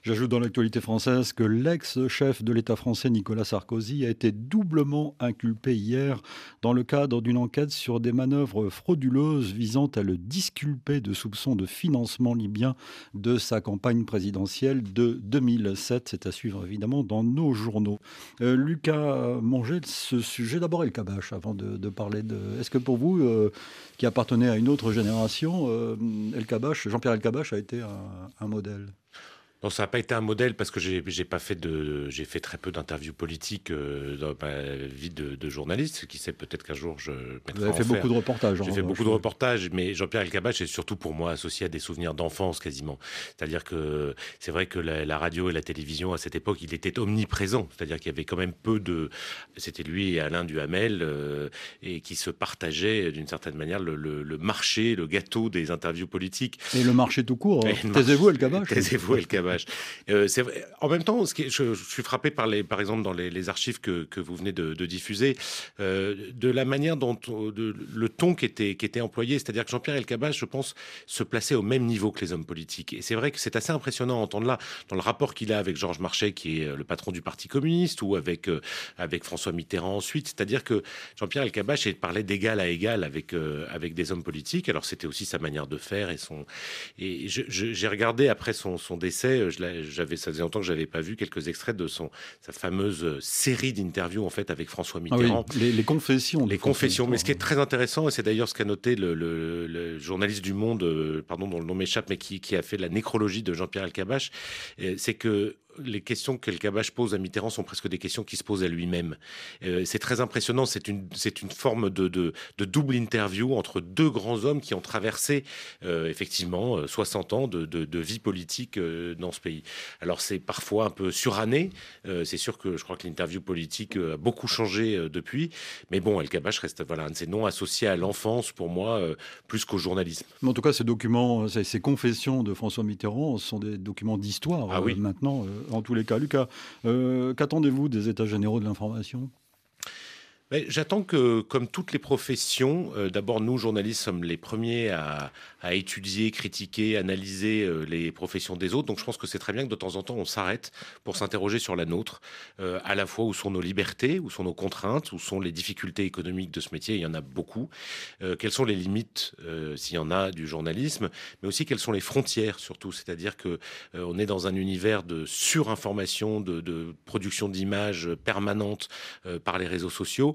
J'ajoute dans l'actualité française que l'ex-chef de l'État français Nicolas Sarkozy a été doublement inculpé hier dans le cadre d'une enquête sur des manœuvres frauduleuses visant à le disculper de soupçons de financement libyen de sa campagne présidentielle de 2007. C'est à suivre évidemment dans nos journaux. Euh, Lucas Manger, ce sujet d'abord El Kabash avant de, de parler de... Est-ce que pour vous, euh, qui appartenez à une autre génération, euh, Jean-Pierre El a été un modèle non, ça n'a pas été un modèle parce que j'ai pas fait de, j'ai fait très peu d'interviews politiques euh, dans ma vie de, de journaliste. Qui sait peut-être qu'un jour je Vous avez fait faire. beaucoup de reportages. J'ai en fait revanche. beaucoup de reportages, mais Jean-Pierre Elkabbach est surtout pour moi associé à des souvenirs d'enfance quasiment. C'est-à-dire que c'est vrai que la, la radio et la télévision à cette époque, il était omniprésent. C'est-à-dire qu'il y avait quand même peu de. C'était lui et Alain Duhamel euh, et qui se partageaient d'une certaine manière le, le- le marché, le gâteau des interviews politiques. Et le marché tout court. Le Taisez-vous marché- El Kabash. Taisez-vous Kabash. Euh, vrai. En même temps, ce qui est- je, suis frappé par les, par exemple, dans les, archives que, vous venez de, diffuser, euh, de la manière dont de- le ton qui était, qui était employé, c'est-à-dire que Jean-Pierre Elkabbach, je pense, se plaçait au même niveau que les hommes politiques. Et c'est vrai que c'est assez impressionnant à entendre là, dans le rapport qu'il a avec Georges Marchais, qui est euh, le patron du Parti communiste, ou avec avec François Mitterrand ensuite. C'est-à-dire que Jean-Pierre Elkabbach parlait d'égal à égal avec avec des hommes politiques. Alors c'était aussi sa manière de faire et son et j'ai regardé après son décès, euh, je j'avais ça faisait longtemps que j'avais pas vu quelques extraits de son sa fameuse euh, série d'interviews en fait avec François Ah oui, Mitterrand. les, les confessions. Les confessions. Mais ce qui est très intéressant, et c'est d'ailleurs ce qu'a noté le, le- le journaliste du Monde, euh, pardon, dont le nom m'échappe, mais qui, qui a fait la nécrologie de Jean-Pierre Elkabbach, euh, c'est que les questions que Kabash pose à Mitterrand sont presque des questions qui se posent à lui-même. Euh, c'est très impressionnant. C'est une, c'est une forme de, de, double interview entre deux grands hommes qui ont traversé euh, effectivement 60 ans de, de vie politique dans ce pays. Alors c'est parfois un peu suranné. c'est sûr que je crois que l'interview politique a beaucoup changé depuis. Mais bon, El Kabash reste voilà, un de ces noms associés à l'enfance pour moi, plus qu'au journalisme. en tout cas, ces documents, ces confessions de François Mitterrand sont des documents d'histoire ah oui. maintenant, en tous les cas. Lucas, qu'attendez-vous des États généraux de l'information? J'attends que, comme toutes les professions, euh, d'abord nous, journalistes, sommes les premiers à, étudier, critiquer, analyser euh, les professions des autres. Donc je pense que c'est très bien que de temps en temps, on s'arrête pour s'interroger sur la nôtre, euh, à la fois où sont nos libertés, où sont nos contraintes, où sont les difficultés économiques de ce métier, il y en a beaucoup. quelles sont les limites, s'il y en a, du journalisme, mais aussi quelles sont les frontières, surtout. C'est-à-dire que on est dans un univers de surinformation, de, de production d'images permanentes par les réseaux sociaux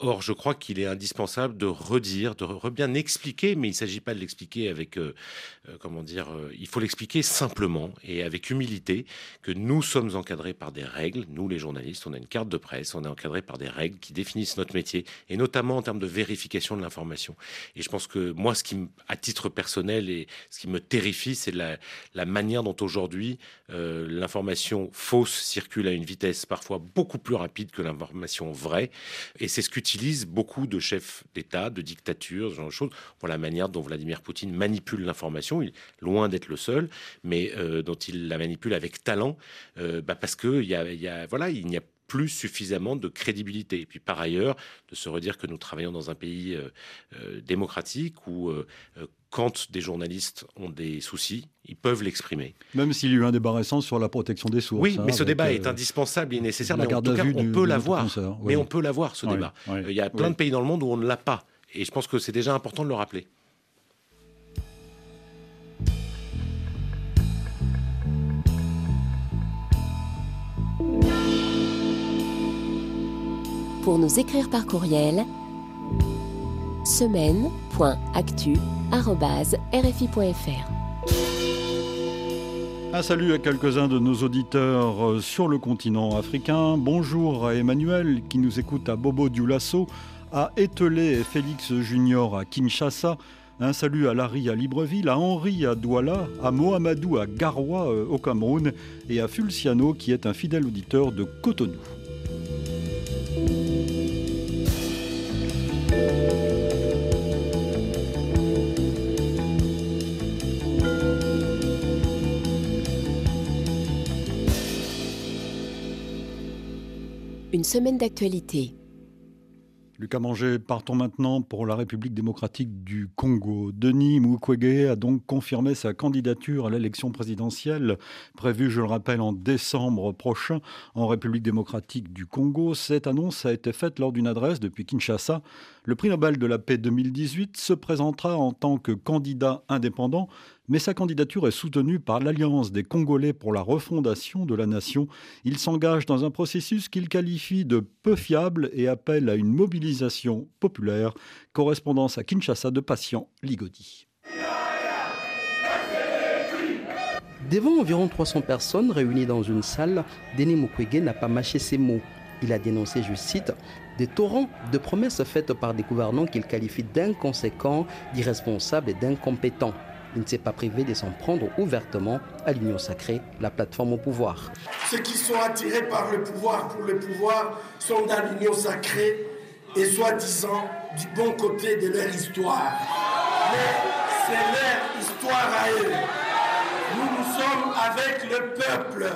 Or, je crois qu'il est indispensable de redire, de bien expliquer, mais il ne s'agit pas de l'expliquer avec, euh, euh, comment dire, euh, il faut l'expliquer simplement et avec humilité que nous sommes encadrés par des règles. Nous, les journalistes, on a une carte de presse, on est encadrés par des règles qui définissent notre métier et notamment en termes de vérification de l'information. Et je pense que moi, ce qui, à titre personnel, et ce qui me terrifie, c'est la, la, manière dont aujourd'hui l'information fausse circule à une vitesse parfois beaucoup plus rapide que l'information vraie. Et c'est ce que utilise beaucoup de chefs d'État, de dictatures, genre de choses, pour la manière dont Vladimir Poutine manipule l'information, loin d'être le seul, mais euh, dont il la manipule avec talent, euh, bah parce que y a, y a, voilà, il n'y a plus suffisamment de crédibilité. Et puis par ailleurs, de se redire que nous travaillons dans un pays euh, démocratique où quand des journalistes ont des soucis, ils peuvent l'exprimer. Même s'il y a eu un débat récent sur la protection des sources. Oui, mais ce débat est indispensable et nécessaire. Mais en tout cas, on peut l'avoir. Mais on peut l'avoir, ce débat. Il y a plein de pays dans le monde où on ne l'a pas. Et je pense que c'est déjà important de le rappeler. Pour nous écrire par courriel, semaine.actu.rfi.fr. Un salut à quelques-uns de nos auditeurs euh, sur le continent africain. Bonjour à Emmanuel qui nous écoute à Bobo Dioulasso, à Ételé et Félix Junior à Kinshasa. Un salut à Larry à Libreville, à Henri à Douala, à Mohamedou à Garoua euh, au Cameroun et à Fulciano qui est un fidèle auditeur de Cotonou. Une semaine d'actualité. Lucas Manger, partons maintenant pour la République démocratique du Congo. Denis Mukwege a donc confirmé sa candidature à l'élection présidentielle prévue, je le rappelle, en décembre prochain en République démocratique du Congo. Cette annonce a été faite lors d'une adresse depuis Kinshasa. Le prix Nobel de la paix 2018 se présentera en tant que candidat indépendant mais sa candidature est soutenue par l'Alliance des Congolais pour la refondation de la nation. Il s'engage dans un processus qu'il qualifie de peu fiable et appelle à une mobilisation populaire. Correspondance à Kinshasa de Patient Ligodi. Devant environ 300 personnes réunies dans une salle, Denis Mukwege n'a pas mâché ses mots. Il a dénoncé, je cite, des torrents de promesses faites par des gouvernants qu'il qualifie d'inconséquents, d'irresponsables et d'incompétents. Il ne s'est pas privé de s'en prendre ouvertement à l'Union sacrée, la plateforme au pouvoir. Ceux qui sont attirés par le pouvoir pour le pouvoir sont dans l'Union sacrée et soi-disant du bon côté de leur histoire. Mais c'est leur histoire à eux. Nous, nous sommes avec le peuple.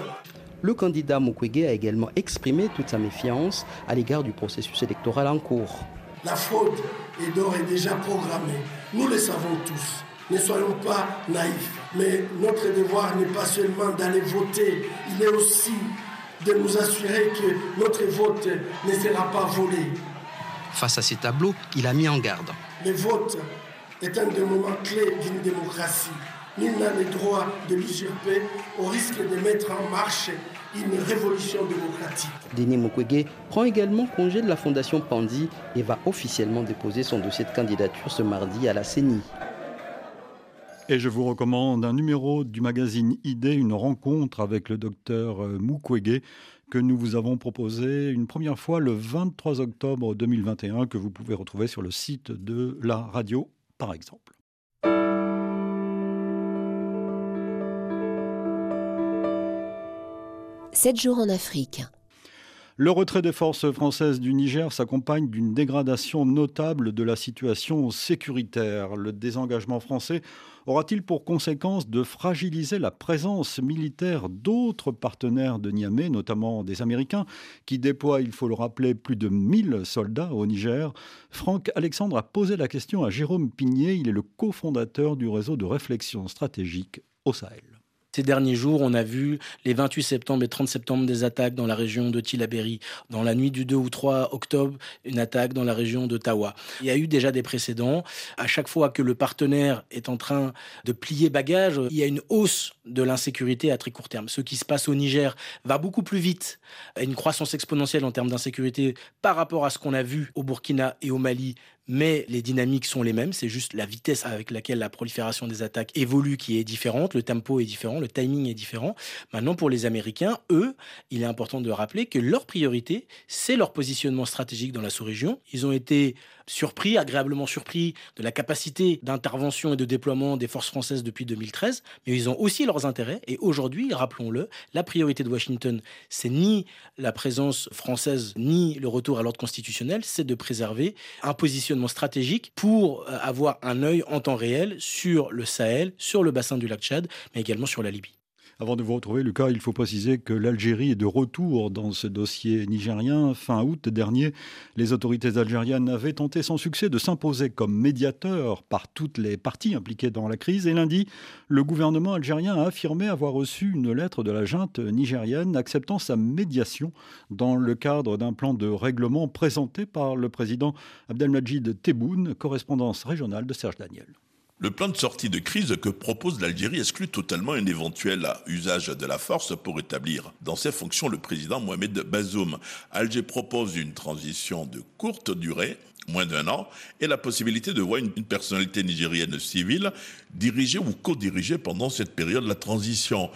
Le candidat Mukwege a également exprimé toute sa méfiance à l'égard du processus électoral en cours. La fraude est d'ores et déjà programmée. Nous le savons tous. Ne soyons pas naïfs. Mais notre devoir n'est pas seulement d'aller voter, il est aussi de nous assurer que notre vote ne sera pas volé. Face à ces tableaux, il a mis en garde. Le vote est un des moments clés d'une démocratie. Nul n'a le droit de l'usurper au risque de mettre en marche une révolution démocratique. Denis Mukwege prend également congé de la Fondation Pandi et va officiellement déposer son dossier de candidature ce mardi à la CENI. Et je vous recommande un numéro du magazine ID, une rencontre avec le docteur euh, Mukwege que nous vous avons proposé une première fois le 23 octobre 2021, que vous pouvez retrouver sur le site de la radio, par exemple. Sept jours en Afrique. Le retrait des forces françaises du Niger s'accompagne d'une dégradation notable de la situation sécuritaire. Le désengagement français aura-t-il pour conséquence de fragiliser la présence militaire d'autres partenaires de Niamey, notamment des Américains, qui déploient, il faut le rappeler, plus de 1000 soldats au Niger? Franck Alexandre a posé la question à Jérôme Pigné, il est le cofondateur du réseau de réflexion stratégique au Sahel. Ces derniers jours, on a vu les 28 septembre et 30 septembre des attaques dans la région de Tilaberi. Dans la nuit du 2 ou 3 octobre, une attaque dans la région de Tawa. Il y a eu déjà des précédents. À chaque fois que le partenaire est en train de plier bagage, il y a une hausse de l'insécurité à très court terme. Ce qui se passe au Niger va beaucoup plus vite, une croissance exponentielle en termes d'insécurité par rapport à ce qu'on a vu au Burkina et au Mali mais les dynamiques sont les mêmes. C'est juste la vitesse avec laquelle la prolifération des attaques évolue qui est différente, le tempo est différent, le timing est différent. Maintenant, pour les Américains, eux, il est important de rappeler que leur priorité, c'est leur positionnement stratégique dans la sous-région. Ils ont été surpris, agréablement surpris de la capacité d'intervention et de déploiement des forces françaises depuis 2013, mais ils ont aussi leurs intérêts. Et aujourd'hui, rappelons-le, la priorité de Washington, c'est ni la présence française, ni le retour à l'ordre constitutionnel, c'est de préserver un positionnement stratégique pour euh, avoir un œil en temps réel sur le Sahel, sur le bassin du lac Tchad, mais également sur la Libye. Avant de vous retrouver, Lucas, il faut préciser que l'Algérie est de retour dans ce dossier nigérien. Fin août dernier, les autorités algériennes avaient tenté sans succès de s'imposer comme médiateur par toutes les parties impliquées dans la crise. Et lundi, le gouvernement algérien a affirmé avoir reçu une lettre de la junte nigérienne acceptant sa médiation dans le cadre d'un plan de règlement présenté par le président Abdelmajid Tebboune, correspondance régionale de Serge Daniel. Le plan de sortie de crise que propose l'Algérie exclut totalement un éventuel usage de la force pour établir dans ses fonctions le président Mohamed Bazoum. Alger propose une transition de courte durée moins d'un an, et la possibilité de voir une, personnalité nigérienne civile diriger ou co-diriger pendant cette période la transition.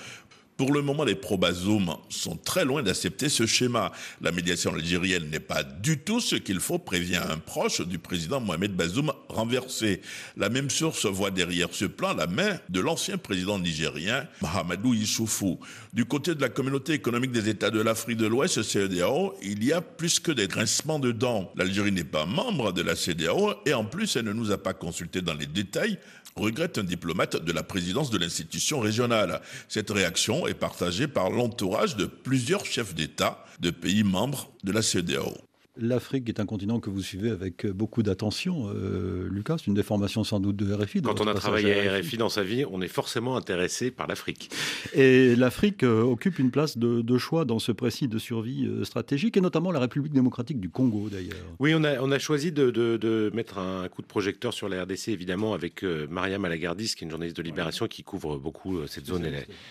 Pour le moment, les pro-Bazoum sont très loin d'accepter ce schéma. La médiation algérienne n'est pas du tout ce qu'il faut, prévient un proche du président Mohamed Bazoum renversé. La même source voit derrière ce plan la main de l'ancien président nigérien Mahamadou Issoufou. Du côté de la communauté économique des États de l'Afrique de l'Ouest, CEDEAO, il y a plus que des grincements de dents. L'Algérie n'est pas membre de la CEDEAO et en plus, elle ne nous a pas consultés dans les détails regrette un diplomate de la présidence de l'institution régionale. Cette réaction est partagée par l'entourage de plusieurs chefs d'État de pays membres de la CEDEAO. L'Afrique est un continent que vous suivez avec beaucoup d'attention. Euh, Lucas, c'est une déformation sans doute de RFI. Quand on a travaillé à RFI. dans sa vie, on est forcément intéressé par l'Afrique. Et l'Afrique euh, occupe une place de, choix dans ce précis de survie euh, stratégique, et notamment la République démocratique du Congo d'ailleurs. Oui, on a, on a choisi de, mettre un coup de projecteur sur la RDC, évidemment, avec Maria Malagardis, qui est une journaliste de Libération qui couvre beaucoup cette zone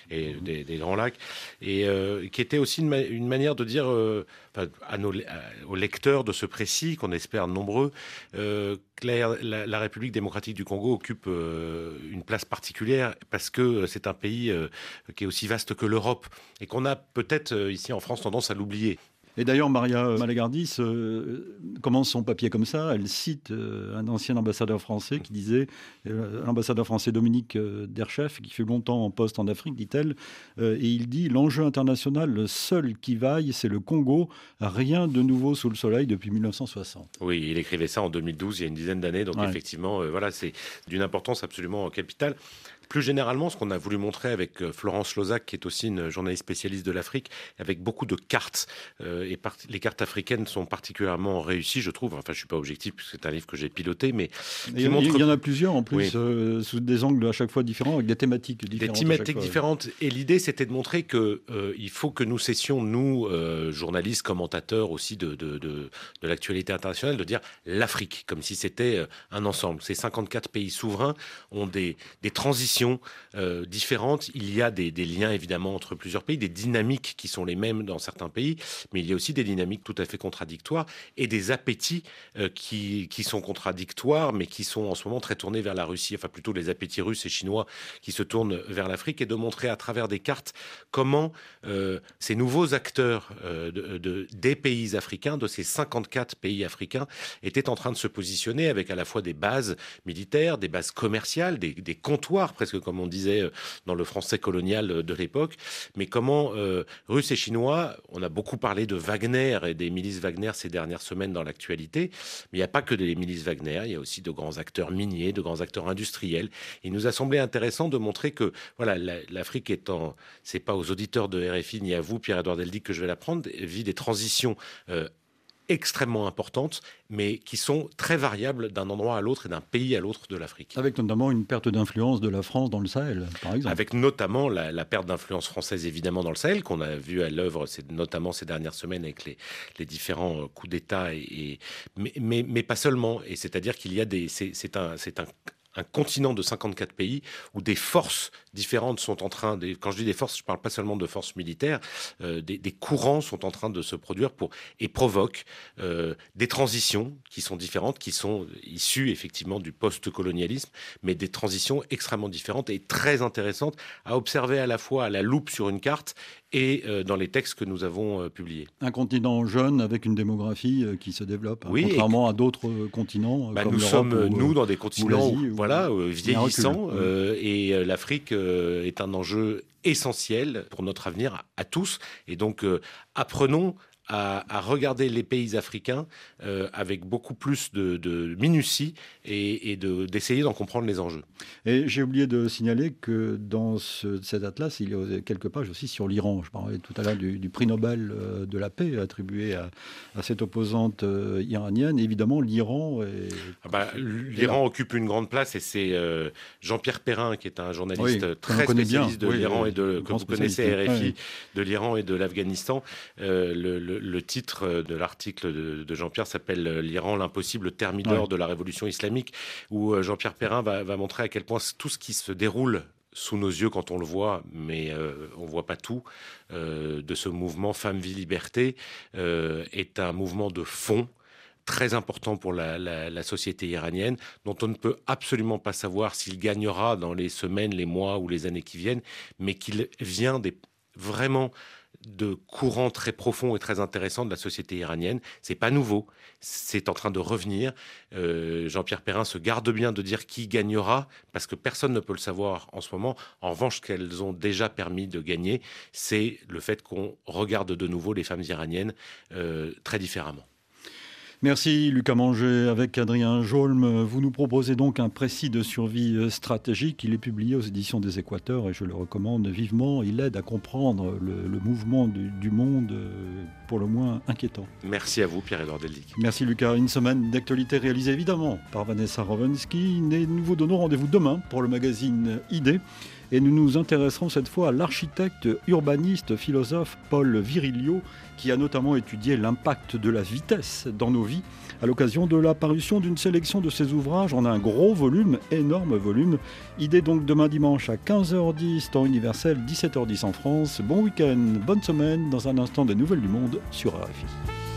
et, des, Grands Lacs, et qui était aussi une, manière de dire à nos, aux lecteurs de ce précis, qu'on espère nombreux, euh, la, République démocratique du Congo occupe euh, une place particulière parce que c'est un pays euh, qui est aussi vaste que l'Europe et qu'on a peut-être ici en France tendance à l'oublier. Et d'ailleurs, Maria Malagardis euh, commence son papier comme ça. Elle cite euh, un ancien ambassadeur français qui disait, euh, l'ambassadeur français Dominique Derchef, qui fait longtemps en poste en Afrique, dit-elle, et il dit L'enjeu international, le seul qui vaille, c'est le Congo. Rien de nouveau sous le soleil depuis 1960. Oui, il écrivait ça en 2012, il y a une dizaine d'années. Donc, effectivement, voilà, c'est d'une importance absolument capitale plus généralement, ce qu'on a voulu montrer avec euh, Florence Lozac, qui est aussi une journaliste spécialiste de l'Afrique, avec beaucoup de cartes, euh, et les cartes africaines sont particulièrement réussies, je trouve. Enfin, je suis pas objectif puisque c'est un livre que j'ai piloté, mais il, y en a plusieurs en plus, euh, sous des angles à chaque fois différents, avec des thématiques différentes. Des thématiques différentes. Et l'idée, c'était de montrer que il faut que nous cessions, nous, journalistes, commentateurs aussi de, de, de, de l'actualité internationale, de dire l'Afrique, comme si c'était un ensemble. Ces 54 pays souverains ont des, des transitions euh, différentes. Il y a des, liens évidemment entre plusieurs pays, des dynamiques qui sont les mêmes dans certains pays, mais il y a aussi des dynamiques tout à fait contradictoires et des appétits euh, qui, sont contradictoires, mais qui sont en ce moment très tournés vers la Russie, enfin plutôt les appétits russes et chinois qui se tournent vers l'Afrique, et de montrer à travers des cartes comment euh, ces nouveaux acteurs de, des pays africains, de ces 54 pays africains, étaient en train de se positionner avec à la fois des bases militaires, des bases commerciales, des, comptoirs, presque comme on disait euh, dans le français colonial euh, de l'époque. Mais comment euh, Russes et Chinois, on a beaucoup parlé de Wagner et des milices Wagner ces dernières semaines dans l'actualité, mais il n'y a pas que des milices Wagner, il y a aussi de grands acteurs miniers, de grands acteurs industriels. Il nous a semblé intéressant de montrer que voilà, l'Afrique étant, c'est pas aux auditeurs de RFI ni à vous, Pierre-Edouard Deldic, que je vais l'apprendre, vit des transitions extrêmement importantes, mais qui sont très variables d'un endroit à l'autre et d'un pays à l'autre de l'Afrique. Avec notamment une perte d'influence de la France dans le Sahel, par exemple. Avec notamment la, perte d'influence française, évidemment, dans le Sahel, qu'on a vu à l'œuvre, notamment ces dernières semaines avec les, les différents euh, coups d'État, et, mais, mais, mais, pas seulement. Et c'est-à-dire qu'il y a des... C'est un, un, un continent de 54 pays où des forces différentes sont en train, de, quand je dis des forces, je ne parle pas seulement de forces militaires, euh, des, courants sont en train de se produire pour, et provoquent euh, des transitions qui sont différentes, qui sont issues effectivement du post-colonialisme, mais des transitions extrêmement différentes et très intéressantes à observer à la fois à la loupe sur une carte et euh, dans les textes que nous avons publiés. Un continent jeune avec une démographie qui se développe, hein, contrairement à d'autres continents. Bah, nous sommes, nous, dans des continents voilà, vieillissants, et l'Afrique est un enjeu essentiel pour notre avenir à, tous. Et donc, euh, apprenons à, regarder les pays africains euh, avec beaucoup plus de, minutie et, d'essayer d'en comprendre les enjeux. Et j'ai oublié de signaler que dans cet atlas, il y a quelques pages aussi sur l'Iran. Je parlais tout à l'heure du, prix Nobel euh, de la paix attribué à, cette opposante euh, iranienne. Évidemment, l'Iran ah bah, L'Iran occupe une grande place et c'est Jean-Pierre Perrin, qui est un journaliste très spécialiste de l'Iran et de, que vous connaissez, RFI, de l'Iran et de l'Afghanistan. le le titre de l'article de, Jean-Pierre s'appelle euh, L'Iran, l'impossible thermidor de la révolution islamique, où euh, Jean-Pierre Perrin va, montrer à quel point tout ce qui se déroule sous nos yeux quand on le voit, mais euh, on ne voit pas tout, de ce mouvement Femme, Vie, Liberté, est un mouvement de fond très important pour la, la, société iranienne, dont on ne peut absolument pas savoir s'il gagnera dans les semaines, les mois ou les années qui viennent, mais qu'il vient des, vraiment de courants très profonds et très intéressants de la société iranienne. C'est pas nouveau, c'est en train de revenir. Euh, Jean-Pierre Perrin se garde bien de dire qui gagnera, parce que personne ne peut le savoir en ce moment. En revanche, qu'elles ont déjà permis de gagner, c'est le fait qu'on regarde de nouveau les femmes iraniennes euh, très différemment. Merci Lucas Manger. Avec Adrien Jolm, vous nous proposez donc un précis de survie euh, stratégique. Il est publié aux éditions des Équateurs et je le recommande vivement. Il aide à comprendre le, mouvement du, monde euh, pour le moins inquiétant. Merci à vous Pierre-Edouard Deldic. Merci Lucas. Une semaine d'actualité réalisée évidemment par Vanessa Rovensky. Nous vous donnons rendez-vous demain pour le magazine ID et nous nous intéresserons cette fois à l'architecte, urbaniste, philosophe Paul Virilio, qui a notamment étudié l'impact de la vitesse dans nos vies à l'occasion de la parution d'une sélection de ses ouvrages en un gros volume, énorme volume. Idée donc demain dimanche à 15h10, temps universel, 17h10 en France. Bon week-end, bonne semaine, dans un instant des nouvelles du monde sur RFI.